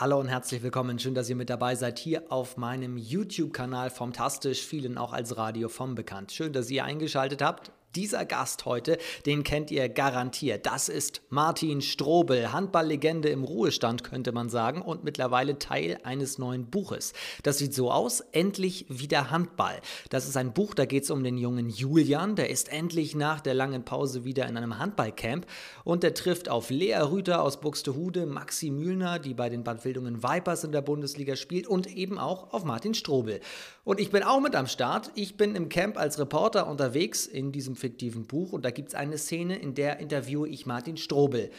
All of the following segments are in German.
Hallo und herzlich willkommen. Schön, dass ihr mit dabei seid hier auf meinem YouTube-Kanal Formtastisch, vielen auch als Radio vom bekannt. Schön, dass ihr eingeschaltet habt. Dieser Gast heute, den kennt ihr garantiert. Das ist Martin Strobel, Handballlegende im Ruhestand, könnte man sagen, und mittlerweile Teil eines neuen Buches. Das sieht so aus: Endlich wieder Handball. Das ist ein Buch, da geht es um den jungen Julian. Der ist endlich nach der langen Pause wieder in einem Handballcamp und der trifft auf Lea Rüther aus Buxtehude, Maxi Mühlner, die bei den Bad Wildungen Vipers in der Bundesliga spielt, und eben auch auf Martin Strobel. Und ich bin auch mit am Start. Ich bin im Camp als Reporter unterwegs in diesem fiktiven Buch und da gibt es eine Szene, in der interviewe ich Martin Strobel.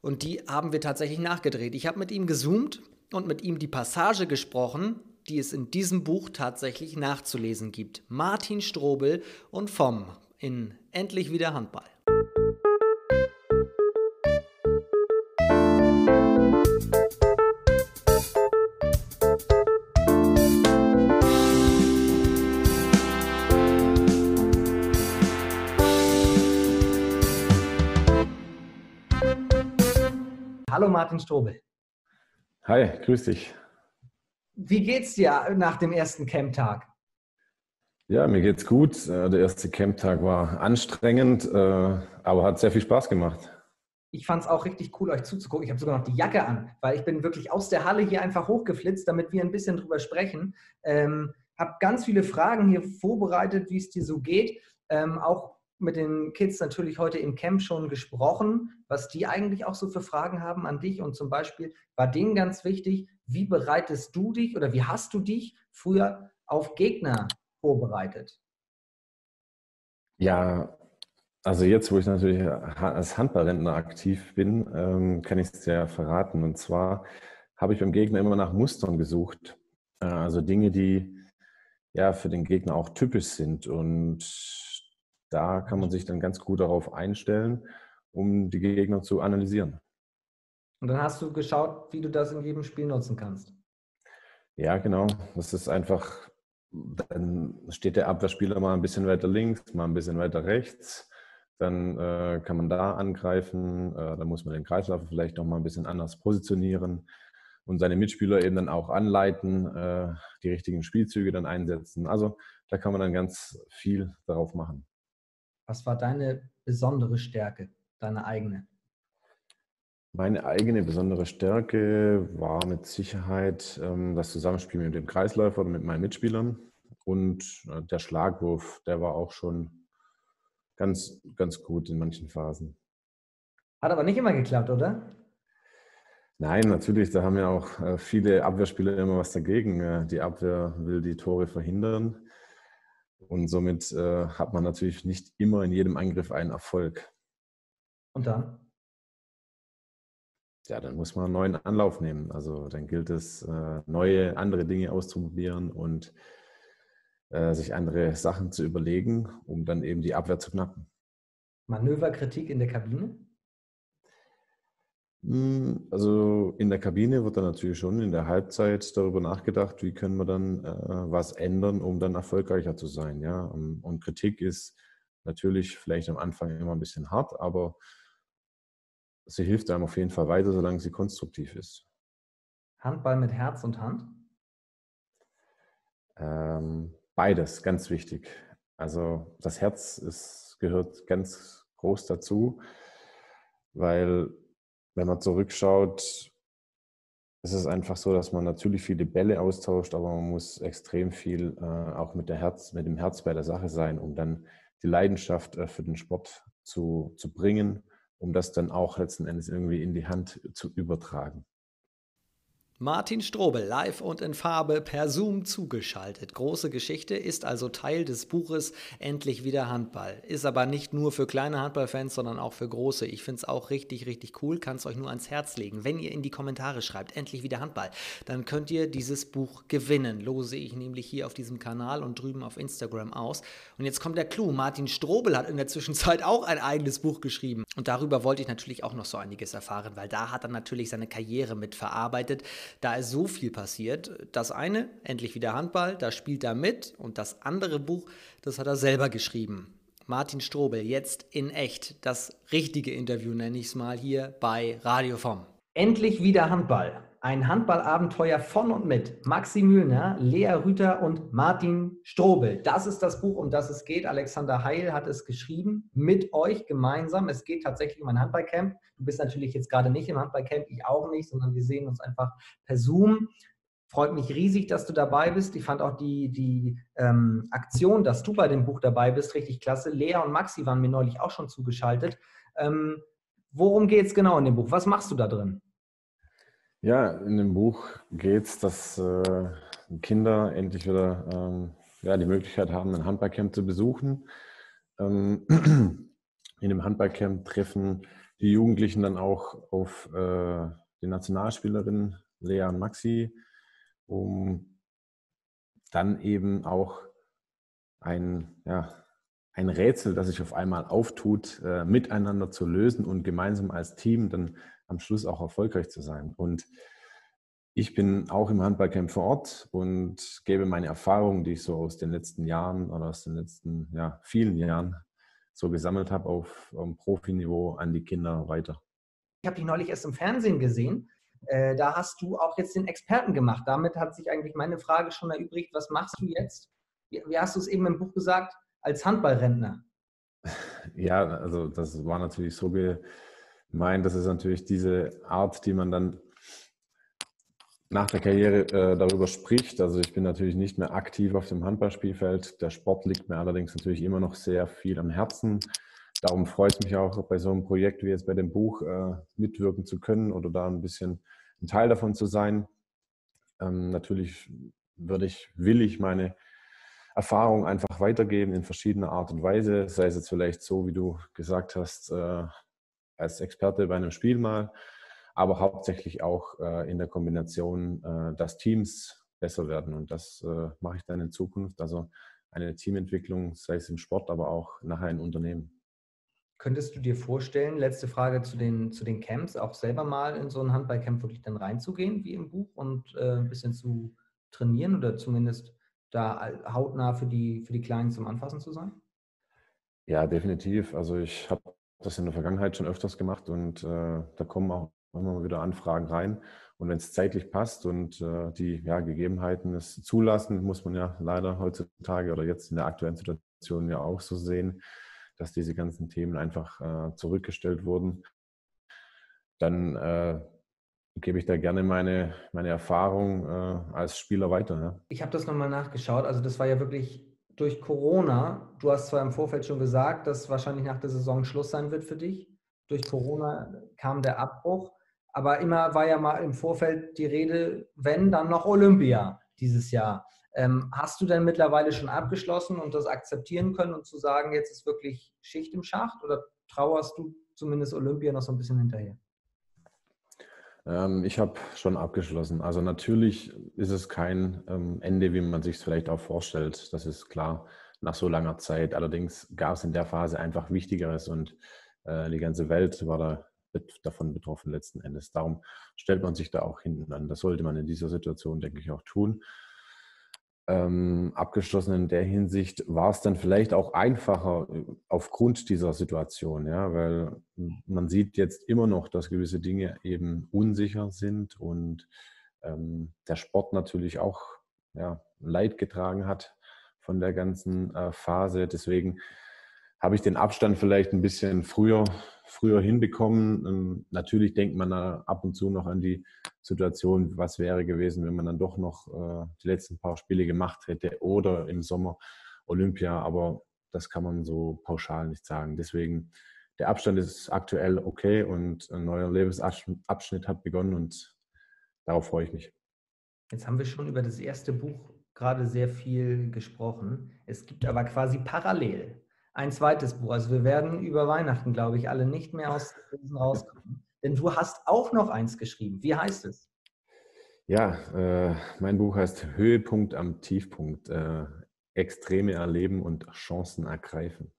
Und die haben wir tatsächlich nachgedreht. Ich habe mit ihm gezoomt und mit ihm die Passage gesprochen, die es in diesem Buch tatsächlich nachzulesen gibt. Martin Strobel und vom in Endlich wieder Handball. Hallo Martin Strobel. Hi, grüß dich. Wie geht's dir nach dem ersten Camp-Tag? Ja, mir geht's gut. Äh, der erste Camp-Tag war anstrengend, äh, aber hat sehr viel Spaß gemacht. Ich fand es auch richtig cool, euch zuzugucken. Ich habe sogar noch die Jacke an, weil ich bin wirklich aus der Halle hier einfach hochgeflitzt, damit wir ein bisschen drüber sprechen. Ähm, habe ganz viele Fragen hier vorbereitet, wie es dir so geht. Ähm, auch mit den Kids natürlich heute im Camp schon gesprochen, was die eigentlich auch so für Fragen haben an dich. Und zum Beispiel war denen ganz wichtig, wie bereitest du dich oder wie hast du dich früher auf Gegner vorbereitet? Ja, also jetzt, wo ich natürlich als Handballrentner aktiv bin, ähm, kann ich es ja verraten. Und zwar habe ich beim Gegner immer nach Mustern gesucht. Äh, also Dinge, die ja für den Gegner auch typisch sind. Und da kann man sich dann ganz gut darauf einstellen, um die Gegner zu analysieren. Und dann hast du geschaut, wie du das in jedem Spiel nutzen kannst. Ja, genau. Das ist einfach, dann steht der Abwehrspieler mal ein bisschen weiter links, mal ein bisschen weiter rechts. Dann äh, kann man da angreifen. Äh, dann muss man den Kreislauf vielleicht noch mal ein bisschen anders positionieren und seine Mitspieler eben dann auch anleiten, äh, die richtigen Spielzüge dann einsetzen. Also da kann man dann ganz viel darauf machen. Was war deine besondere Stärke, deine eigene? Meine eigene besondere Stärke war mit Sicherheit ähm, das Zusammenspiel mit dem Kreisläufer oder mit meinen Mitspielern. Und äh, der Schlagwurf, der war auch schon ganz, ganz gut in manchen Phasen. Hat aber nicht immer geklappt, oder? Nein, natürlich, da haben ja auch äh, viele Abwehrspieler immer was dagegen. Äh, die Abwehr will die Tore verhindern. Und somit äh, hat man natürlich nicht immer in jedem Angriff einen Erfolg. Und dann? Ja, dann muss man einen neuen Anlauf nehmen. Also dann gilt es, äh, neue, andere Dinge auszuprobieren und äh, sich andere Sachen zu überlegen, um dann eben die Abwehr zu knacken. Manöverkritik in der Kabine? Hm, also in der Kabine wird dann natürlich schon in der Halbzeit darüber nachgedacht, wie können wir dann äh, was ändern, um dann erfolgreicher zu sein. Ja? Und Kritik ist natürlich vielleicht am Anfang immer ein bisschen hart, aber sie hilft einem auf jeden Fall weiter, solange sie konstruktiv ist. Handball mit Herz und Hand? Ähm, beides, ganz wichtig. Also das Herz ist, gehört ganz groß dazu, weil wenn man zurückschaut, ist es einfach so, dass man natürlich viele Bälle austauscht, aber man muss extrem viel äh, auch mit, der Herz, mit dem Herz bei der Sache sein, um dann die Leidenschaft äh, für den Sport zu, zu bringen, um das dann auch letzten Endes irgendwie in die Hand zu übertragen. Martin Strobel, live und in Farbe per Zoom zugeschaltet. Große Geschichte, ist also Teil des Buches Endlich wieder Handball. Ist aber nicht nur für kleine Handballfans, sondern auch für große. Ich finde es auch richtig, richtig cool. Kann es euch nur ans Herz legen. Wenn ihr in die Kommentare schreibt, Endlich wieder Handball, dann könnt ihr dieses Buch gewinnen. Lose ich nämlich hier auf diesem Kanal und drüben auf Instagram aus. Und jetzt kommt der Clou. Martin Strobel hat in der Zwischenzeit auch ein eigenes Buch geschrieben. Und darüber wollte ich natürlich auch noch so einiges erfahren, weil da hat er natürlich seine Karriere mit verarbeitet. Da ist so viel passiert. Das eine, endlich wieder Handball, da spielt er mit. Und das andere Buch, das hat er selber geschrieben. Martin Strobel, jetzt in echt. Das richtige Interview nenne ich es mal hier bei Radio Vom. Endlich wieder Handball. Ein Handballabenteuer von und mit Maxi Mühlner, Lea Rüther und Martin Strobel. Das ist das Buch, um das es geht. Alexander Heil hat es geschrieben, mit euch gemeinsam. Es geht tatsächlich um ein Handballcamp. Du bist natürlich jetzt gerade nicht im Handballcamp, ich auch nicht, sondern wir sehen uns einfach per Zoom. Freut mich riesig, dass du dabei bist. Ich fand auch die, die ähm, Aktion, dass du bei dem Buch dabei bist, richtig klasse. Lea und Maxi waren mir neulich auch schon zugeschaltet. Ähm, worum geht es genau in dem Buch? Was machst du da drin? Ja, in dem Buch geht es, dass äh, Kinder endlich wieder ähm, ja, die Möglichkeit haben, ein Handballcamp zu besuchen. Ähm, in dem Handballcamp treffen die Jugendlichen dann auch auf äh, die Nationalspielerin Lea und Maxi, um dann eben auch ein, ja, ein Rätsel, das sich auf einmal auftut, äh, miteinander zu lösen und gemeinsam als Team dann am Schluss auch erfolgreich zu sein. Und ich bin auch im Handballcamp vor Ort und gebe meine Erfahrungen, die ich so aus den letzten Jahren oder aus den letzten ja, vielen Jahren so gesammelt habe, auf, auf Profiniveau an die Kinder weiter. Ich habe dich neulich erst im Fernsehen gesehen. Äh, da hast du auch jetzt den Experten gemacht. Damit hat sich eigentlich meine Frage schon erübrigt. Was machst du jetzt? Wie, wie hast du es eben im Buch gesagt? Als Handballrentner. Ja, also das war natürlich so ge meint, das ist natürlich diese Art, die man dann nach der Karriere äh, darüber spricht. Also ich bin natürlich nicht mehr aktiv auf dem Handballspielfeld. Der Sport liegt mir allerdings natürlich immer noch sehr viel am Herzen. Darum freut es mich auch, bei so einem Projekt wie jetzt bei dem Buch äh, mitwirken zu können oder da ein bisschen ein Teil davon zu sein. Ähm, natürlich würde ich, will ich meine Erfahrung einfach weitergeben in verschiedener Art und Weise, sei es jetzt vielleicht so, wie du gesagt hast, äh, als Experte bei einem Spiel mal, aber hauptsächlich auch äh, in der Kombination, äh, dass Teams besser werden. Und das äh, mache ich dann in Zukunft. Also eine Teamentwicklung, sei es im Sport, aber auch nachher in Unternehmen. Könntest du dir vorstellen, letzte Frage zu den, zu den Camps, auch selber mal in so ein Handballcamp wirklich dann reinzugehen, wie im Buch, und äh, ein bisschen zu trainieren oder zumindest da hautnah für die, für die Kleinen zum Anfassen zu sein? Ja, definitiv. Also ich habe das in der Vergangenheit schon öfters gemacht und äh, da kommen auch immer mal wieder Anfragen rein. Und wenn es zeitlich passt und äh, die ja, Gegebenheiten es zulassen, muss man ja leider heutzutage oder jetzt in der aktuellen Situation ja auch so sehen, dass diese ganzen Themen einfach äh, zurückgestellt wurden. Dann äh, gebe ich da gerne meine, meine Erfahrung äh, als Spieler weiter. Ja. Ich habe das nochmal nachgeschaut. Also das war ja wirklich durch Corona, du hast zwar im Vorfeld schon gesagt, dass wahrscheinlich nach der Saison Schluss sein wird für dich. Durch Corona kam der Abbruch. Aber immer war ja mal im Vorfeld die Rede, wenn, dann noch Olympia dieses Jahr. Ähm, hast du denn mittlerweile schon abgeschlossen und das akzeptieren können und zu sagen, jetzt ist wirklich Schicht im Schacht oder trauerst du zumindest Olympia noch so ein bisschen hinterher? Ähm, ich habe schon abgeschlossen. Also natürlich ist es kein ähm, Ende, wie man sich es vielleicht auch vorstellt. Das ist klar nach so langer Zeit. Allerdings gab es in der Phase einfach Wichtigeres und äh, die ganze Welt war da davon betroffen letzten Endes. Darum stellt man sich da auch hinten an. Das sollte man in dieser Situation, denke ich, auch tun ähm, abgeschlossen in der Hinsicht, war es dann vielleicht auch einfacher äh, aufgrund dieser Situation, ja, weil man sieht jetzt immer noch, dass gewisse Dinge eben unsicher sind und ähm, der Sport natürlich auch ja, Leid getragen hat von der ganzen äh, Phase. Deswegen habe ich den Abstand vielleicht ein bisschen früher, früher hinbekommen. Ähm, natürlich denkt man ab und zu noch an die Situation, was wäre gewesen, wenn man dann doch noch äh, die letzten paar Spiele gemacht hätte oder im Sommer Olympia, aber das kann man so pauschal nicht sagen. Deswegen, der Abstand ist aktuell okay und ein neuer Lebensabschnitt hat begonnen und darauf freue ich mich. Jetzt haben wir schon über das erste Buch gerade sehr viel gesprochen. Es gibt aber quasi parallel ein zweites Buch. Also wir werden über Weihnachten, glaube ich, alle nicht mehr aus Krisen rauskommen. Denn du hast auch noch eins geschrieben. Wie heißt es? Ja, äh, mein Buch heißt Höhepunkt am Tiefpunkt. Äh, Extreme erleben und Chancen ergreifen.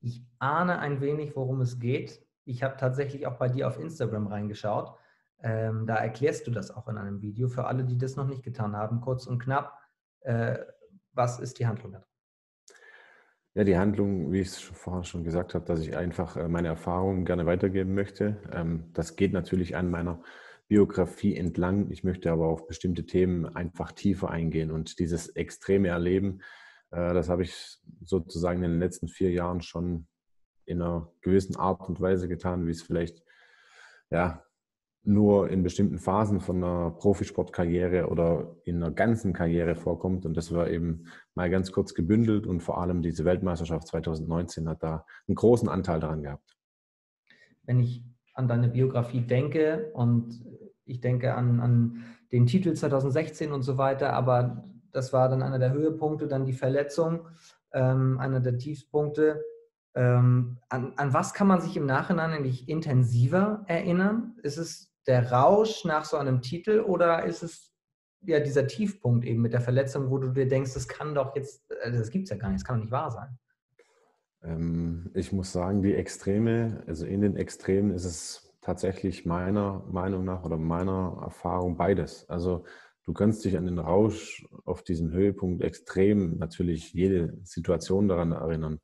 Ich ahne ein wenig, worum es geht. Ich habe tatsächlich auch bei dir auf Instagram reingeschaut. Ähm, da erklärst du das auch in einem Video. Für alle, die das noch nicht getan haben, kurz und knapp, äh, was ist die Handlung da ja, die Handlung, wie ich es vorher schon gesagt habe, dass ich einfach äh, meine Erfahrungen gerne weitergeben möchte. Ähm, das geht natürlich an meiner Biografie entlang. Ich möchte aber auf bestimmte Themen einfach tiefer eingehen und dieses extreme Erleben, äh, das habe ich sozusagen in den letzten vier Jahren schon in einer gewissen Art und Weise getan, wie es vielleicht ja, nur in bestimmten Phasen von einer Profisportkarriere oder in einer ganzen Karriere vorkommt. Und das war eben mal ganz kurz gebündelt und vor allem diese Weltmeisterschaft 2019 hat da einen großen Anteil daran gehabt. Wenn ich an deine Biografie denke und ich denke an, an den Titel 2016 und so weiter, aber das war dann einer der Höhepunkte, dann die Verletzung, ähm, einer der Tiefpunkte. Ähm, an, an was kann man sich im Nachhinein eigentlich intensiver erinnern? Ist es der Rausch nach so einem Titel oder ist es ja dieser Tiefpunkt eben mit der Verletzung, wo du dir denkst, das kann doch jetzt, also das gibt es ja gar nicht, das kann doch nicht wahr sein? Ähm, ich muss sagen, die Extreme, also in den Extremen ist es tatsächlich meiner Meinung nach oder meiner Erfahrung beides. Also du kannst dich an den Rausch auf diesem Höhepunkt extrem natürlich jede Situation daran erinnern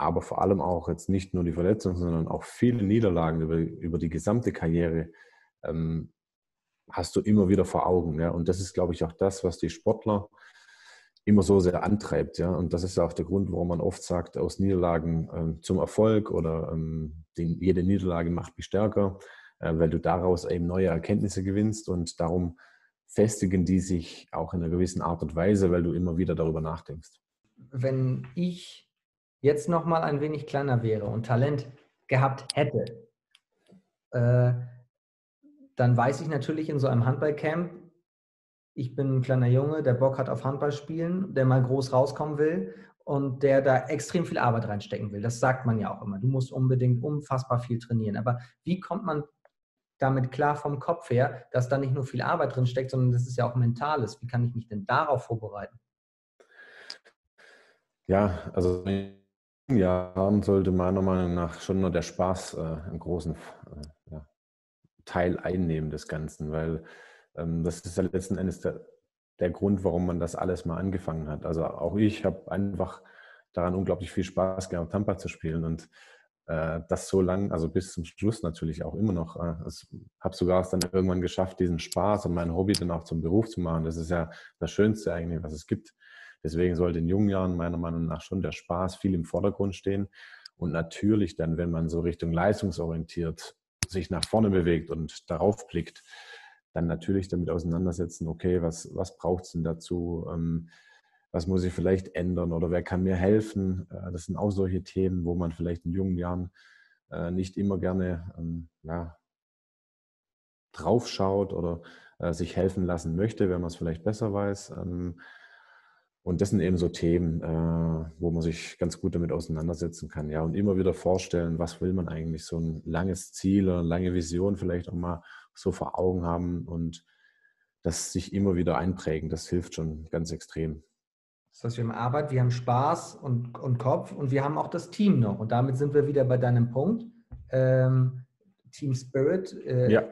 aber vor allem auch jetzt nicht nur die Verletzung, sondern auch viele Niederlagen über, über die gesamte Karriere ähm, hast du immer wieder vor Augen. Ja? Und das ist, glaube ich, auch das, was die Sportler immer so sehr antreibt. Ja? Und das ist auch der Grund, warum man oft sagt, aus Niederlagen ähm, zum Erfolg oder ähm, die, jede Niederlage macht mich stärker, äh, weil du daraus eben neue Erkenntnisse gewinnst und darum festigen die sich auch in einer gewissen Art und Weise, weil du immer wieder darüber nachdenkst. Wenn ich jetzt noch mal ein wenig kleiner wäre und Talent gehabt hätte, äh, dann weiß ich natürlich in so einem Handballcamp, ich bin ein kleiner Junge, der Bock hat auf Handball spielen, der mal groß rauskommen will und der da extrem viel Arbeit reinstecken will. Das sagt man ja auch immer. Du musst unbedingt unfassbar viel trainieren. Aber wie kommt man damit klar vom Kopf her, dass da nicht nur viel Arbeit drin steckt, sondern das ist ja auch mentales. Wie kann ich mich denn darauf vorbereiten? Ja, also Jahren sollte meiner Meinung nach schon nur der Spaß äh, einen großen äh, ja, Teil einnehmen des Ganzen, weil ähm, das ist ja letzten Endes der, der Grund, warum man das alles mal angefangen hat. Also auch ich habe einfach daran unglaublich viel Spaß gehabt, Tampa zu spielen und äh, das so lang, also bis zum Schluss natürlich auch immer noch. Äh, habe sogar es dann irgendwann geschafft, diesen Spaß und mein Hobby dann auch zum Beruf zu machen. Das ist ja das Schönste eigentlich, was es gibt. Deswegen sollte in jungen Jahren meiner Meinung nach schon der Spaß viel im Vordergrund stehen. Und natürlich dann, wenn man so Richtung leistungsorientiert sich nach vorne bewegt und darauf blickt, dann natürlich damit auseinandersetzen, okay, was, was braucht es denn dazu? Ähm, was muss ich vielleicht ändern oder wer kann mir helfen? Äh, das sind auch solche Themen, wo man vielleicht in jungen Jahren äh, nicht immer gerne ähm, ja, draufschaut oder äh, sich helfen lassen möchte, wenn man es vielleicht besser weiß. Ähm, und das sind eben so Themen, äh, wo man sich ganz gut damit auseinandersetzen kann. Ja, und immer wieder vorstellen, was will man eigentlich, so ein langes Ziel oder eine lange Vision vielleicht auch mal so vor Augen haben und das sich immer wieder einprägen. Das hilft schon ganz extrem. Das heißt, wir haben Arbeit, wir haben Spaß und, und Kopf und wir haben auch das Team noch. Und damit sind wir wieder bei deinem Punkt. Ähm, Team Spirit, äh, ja.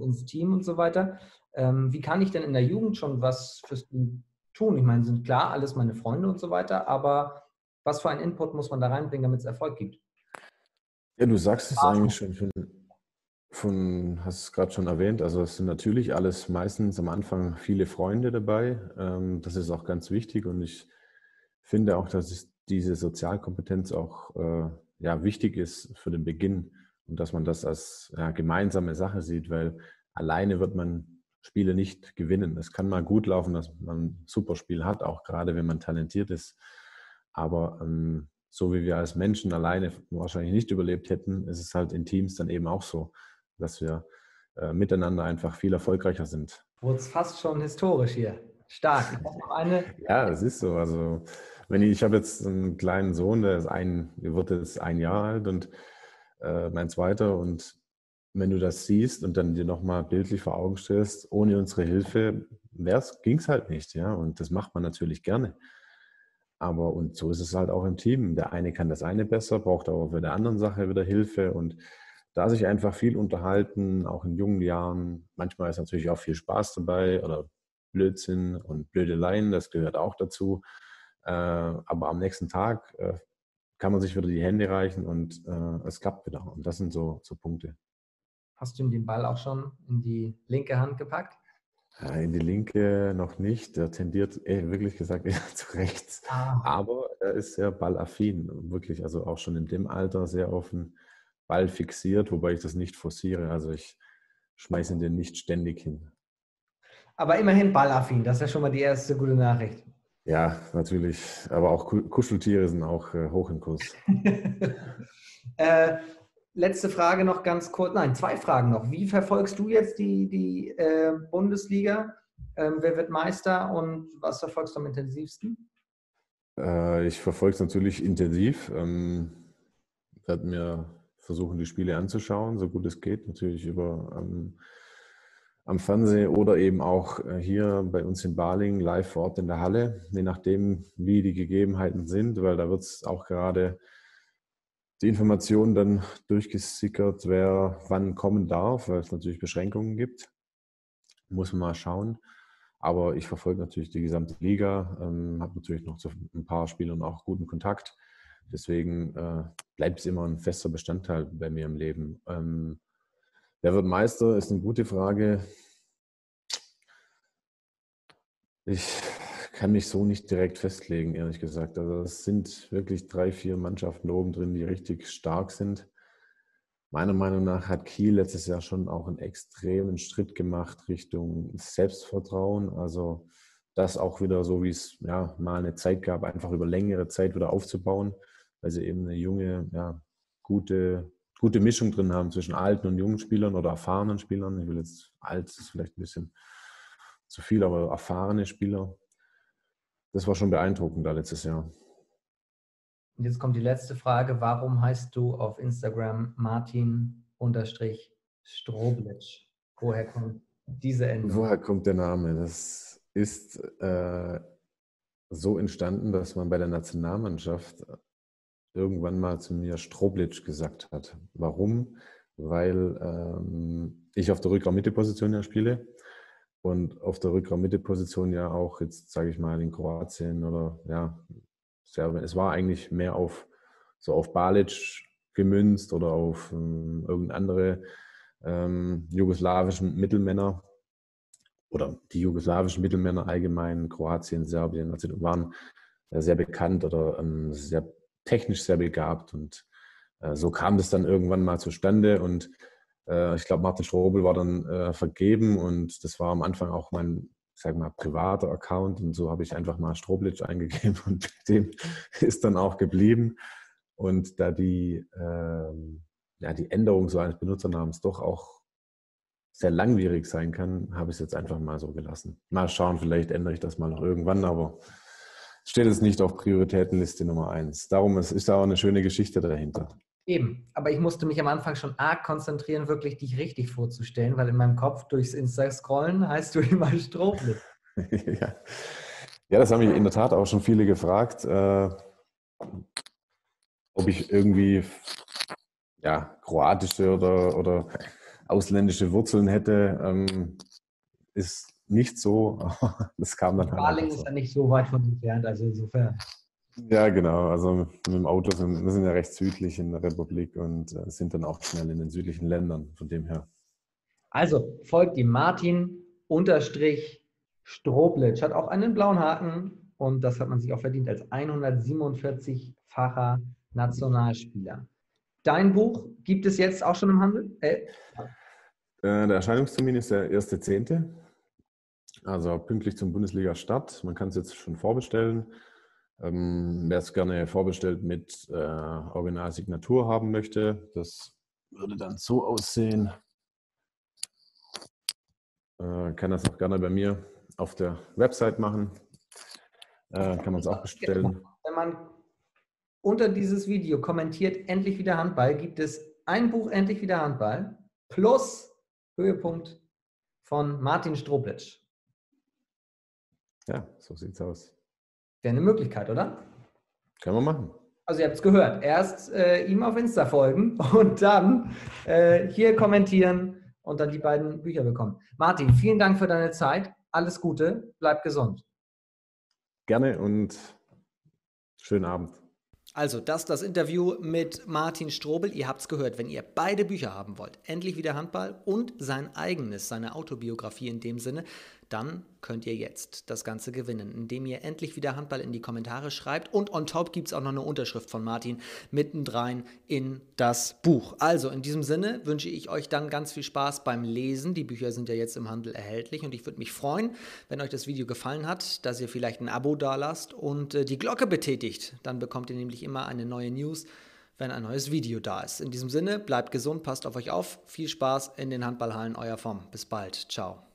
ins Team und so weiter. Ähm, wie kann ich denn in der Jugend schon was fürs Team tun. Ich meine, sind klar alles meine Freunde und so weiter, aber was für einen Input muss man da reinbringen, damit es Erfolg gibt? Ja, du sagst es eigentlich schon von, von hast es gerade schon erwähnt, also es sind natürlich alles meistens am Anfang viele Freunde dabei. Ähm, das ist auch ganz wichtig und ich finde auch, dass diese Sozialkompetenz auch äh, ja, wichtig ist für den Beginn und dass man das als ja, gemeinsame Sache sieht, weil alleine wird man Spiele nicht gewinnen. Es kann mal gut laufen, dass man ein super Spiel hat, auch gerade wenn man talentiert ist. Aber ähm, so wie wir als Menschen alleine wahrscheinlich nicht überlebt hätten, ist es halt in Teams dann eben auch so, dass wir äh, miteinander einfach viel erfolgreicher sind. Wurde es fast schon historisch hier. Stark. Ja, es ist so. Also, wenn ich, ich habe jetzt einen kleinen Sohn, der ist ein, der wird jetzt ein Jahr alt und äh, mein zweiter und wenn du das siehst und dann dir nochmal bildlich vor Augen stellst, ohne unsere Hilfe ging es halt nicht, ja. Und das macht man natürlich gerne. Aber und so ist es halt auch im Team. Der eine kann das eine besser, braucht aber für der anderen Sache wieder Hilfe und da sich einfach viel unterhalten, auch in jungen Jahren. Manchmal ist natürlich auch viel Spaß dabei oder Blödsinn und Blödeleien, das gehört auch dazu. Äh, aber am nächsten Tag äh, kann man sich wieder die Hände reichen und äh, es klappt wieder. Und das sind so, so Punkte. Hast du ihm den Ball auch schon in die linke Hand gepackt? Ja, in die linke noch nicht. Er tendiert ey, wirklich gesagt eher zu rechts. Ah. Aber er ist sehr ballaffin, wirklich. Also auch schon in dem Alter sehr auf den Ball fixiert, wobei ich das nicht forciere. Also ich schmeiße ihn den nicht ständig hin. Aber immerhin ballaffin, das ist ja schon mal die erste gute Nachricht. Ja, natürlich. Aber auch Kuscheltiere sind auch äh, hoch im Kurs. äh, letzte Frage noch ganz kurz. Nein, zwei Fragen noch. Wie verfolgst du jetzt die, die äh, Bundesliga? Ähm, wer wird Meister und was verfolgst du am intensivsten? Äh, ich verfolge es natürlich intensiv. Ähm, werde mir versuchen, die Spiele anzuschauen, so gut es geht. Natürlich über ähm, am Fernsehen oder eben auch äh, hier bei uns in Baling live vor Ort in der Halle, je nachdem, wie die Gegebenheiten sind, weil da wird es auch gerade die Information dann durchgesickert, wer wann kommen darf, weil es natürlich Beschränkungen gibt. Muss man mal schauen. Aber ich verfolge natürlich die gesamte Liga, ähm, habe natürlich noch zu ein paar Spielern auch guten Kontakt. Deswegen äh, bleibt es immer ein fester Bestandteil bei mir im Leben. Ähm, wer wird Meister, ist eine gute Frage. Ich kann mich so nicht direkt festlegen, ehrlich gesagt. Also es sind wirklich drei, vier Mannschaften oben drin, die richtig stark sind. Meiner Meinung nach hat Kiel letztes Jahr schon auch einen extremen Schritt gemacht Richtung Selbstvertrauen. Also das auch wieder so, wie es ja mal eine Zeit gab, einfach über längere Zeit wieder aufzubauen, weil sie eben eine junge, ja, gute, gute Mischung drin haben zwischen alten und jungen Spielern oder erfahrenen Spielern. Ich will jetzt alt ist vielleicht ein bisschen zu viel, aber erfahrene Spieler das war schon beeindruckend da letztes Jahr. Und jetzt kommt die letzte Frage. Warum heißt du auf Instagram Martin-Stroblitsch? Woher kommt diese Änderung? Woher kommt der Name? Das ist äh, so entstanden, dass man bei der Nationalmannschaft irgendwann mal zu mir Stroblitsch gesagt hat. Warum? Weil ähm, ich auf der Rückraum-Mitte-Position ja spiele und auf der Rückraum-Mitte-Position ja auch jetzt, sage ich mal, in Kroatien oder ja, Serbien. Es war eigentlich mehr auf so auf Balic gemünzt oder auf ähm, irgendeine andere ähm, jugoslawischen Mittelmänner oder die jugoslawischen Mittelmänner allgemein, Kroatien, Serbien, also waren äh, sehr bekannt oder ähm, sehr technisch sehr begabt und äh, so kam das dann irgendwann mal zustande und äh, ich glaube, Martin Strobel war dann äh, vergeben und das war am Anfang auch mein, sag mal, privater Account und so habe ich einfach mal Stroblitsch eingegeben und dem ist dann auch geblieben. Und da die, ähm, ja, die Änderung so eines Benutzernamens doch auch sehr langwierig sein kann, habe ich es jetzt einfach mal so gelassen. Mal schauen, vielleicht ändere ich das mal noch irgendwann, aber steht es nicht auf Prioritätenliste Nummer eins. Darum ist, ist da auch eine schöne Geschichte dahinter. Eben, aber ich musste mich am Anfang schon arg konzentrieren, wirklich dich richtig vorzustellen, weil in meinem Kopf durchs Insta-Scrollen heißt du immer Strohblitz. ja. ja, das haben mich in der Tat auch schon viele gefragt, äh, ob ich irgendwie ja, kroatische oder, oder ausländische Wurzeln hätte. Ähm, ist nicht so, das kam dann halt. Baling ist ja nicht so weit von entfernt, also insofern. Ja, genau. Also mit dem Auto sind wir sind ja recht südlich in der Republik und äh, sind dann auch schnell in den südlichen Ländern, von dem her. Also folgt ihm Martin unterstrich Stroblitsch, hat auch einen blauen Haken und das hat man sich auch verdient als 147-facher Nationalspieler. Dein Buch gibt es jetzt auch schon im Handel? Äh, äh der Erscheinungstermin ist der 1.10. Also pünktlich zum Bundesliga-Start. Man kann es jetzt schon vorbestellen. Ähm, wer es gerne vorbestellt mit äh, Originalsignatur haben möchte, das würde dann so aussehen. Äh, kann das auch gerne bei mir auf der Website machen. Äh, kann man es auch bestellen. Wenn man unter dieses Video kommentiert, endlich wieder Handball, gibt es ein Buch, endlich wieder Handball, plus Höhepunkt von Martin Stroblitsch. Ja, so sieht's aus. Wäre eine Möglichkeit, oder? Können wir machen. Also ihr habt es gehört. Erst äh, ihm auf Insta folgen und dann äh, hier kommentieren und dann die beiden Bücher bekommen. Martin, vielen Dank für deine Zeit. Alles Gute. Bleib gesund. Gerne und schönen Abend. Also, das das Interview mit Martin Strobel. Ihr habt es gehört, wenn ihr beide Bücher haben wollt, endlich wieder Handball und sein eigenes, seine Autobiografie in dem Sinne, dann könnt ihr jetzt das Ganze gewinnen, indem ihr endlich wieder Handball in die Kommentare schreibt. Und on top gibt es auch noch eine Unterschrift von Martin mittendrein in das Buch. Also in diesem Sinne wünsche ich euch dann ganz viel Spaß beim Lesen. Die Bücher sind ja jetzt im Handel erhältlich und ich würde mich freuen, wenn euch das Video gefallen hat, dass ihr vielleicht ein Abo dalasst und äh, die Glocke betätigt. Dann bekommt ihr nämlich immer eine neue News wenn ein neues Video da ist. In diesem Sinne, bleibt gesund, passt auf euch auf. Viel Spaß in den Handballhallen, euer Vom. Bis bald. Ciao.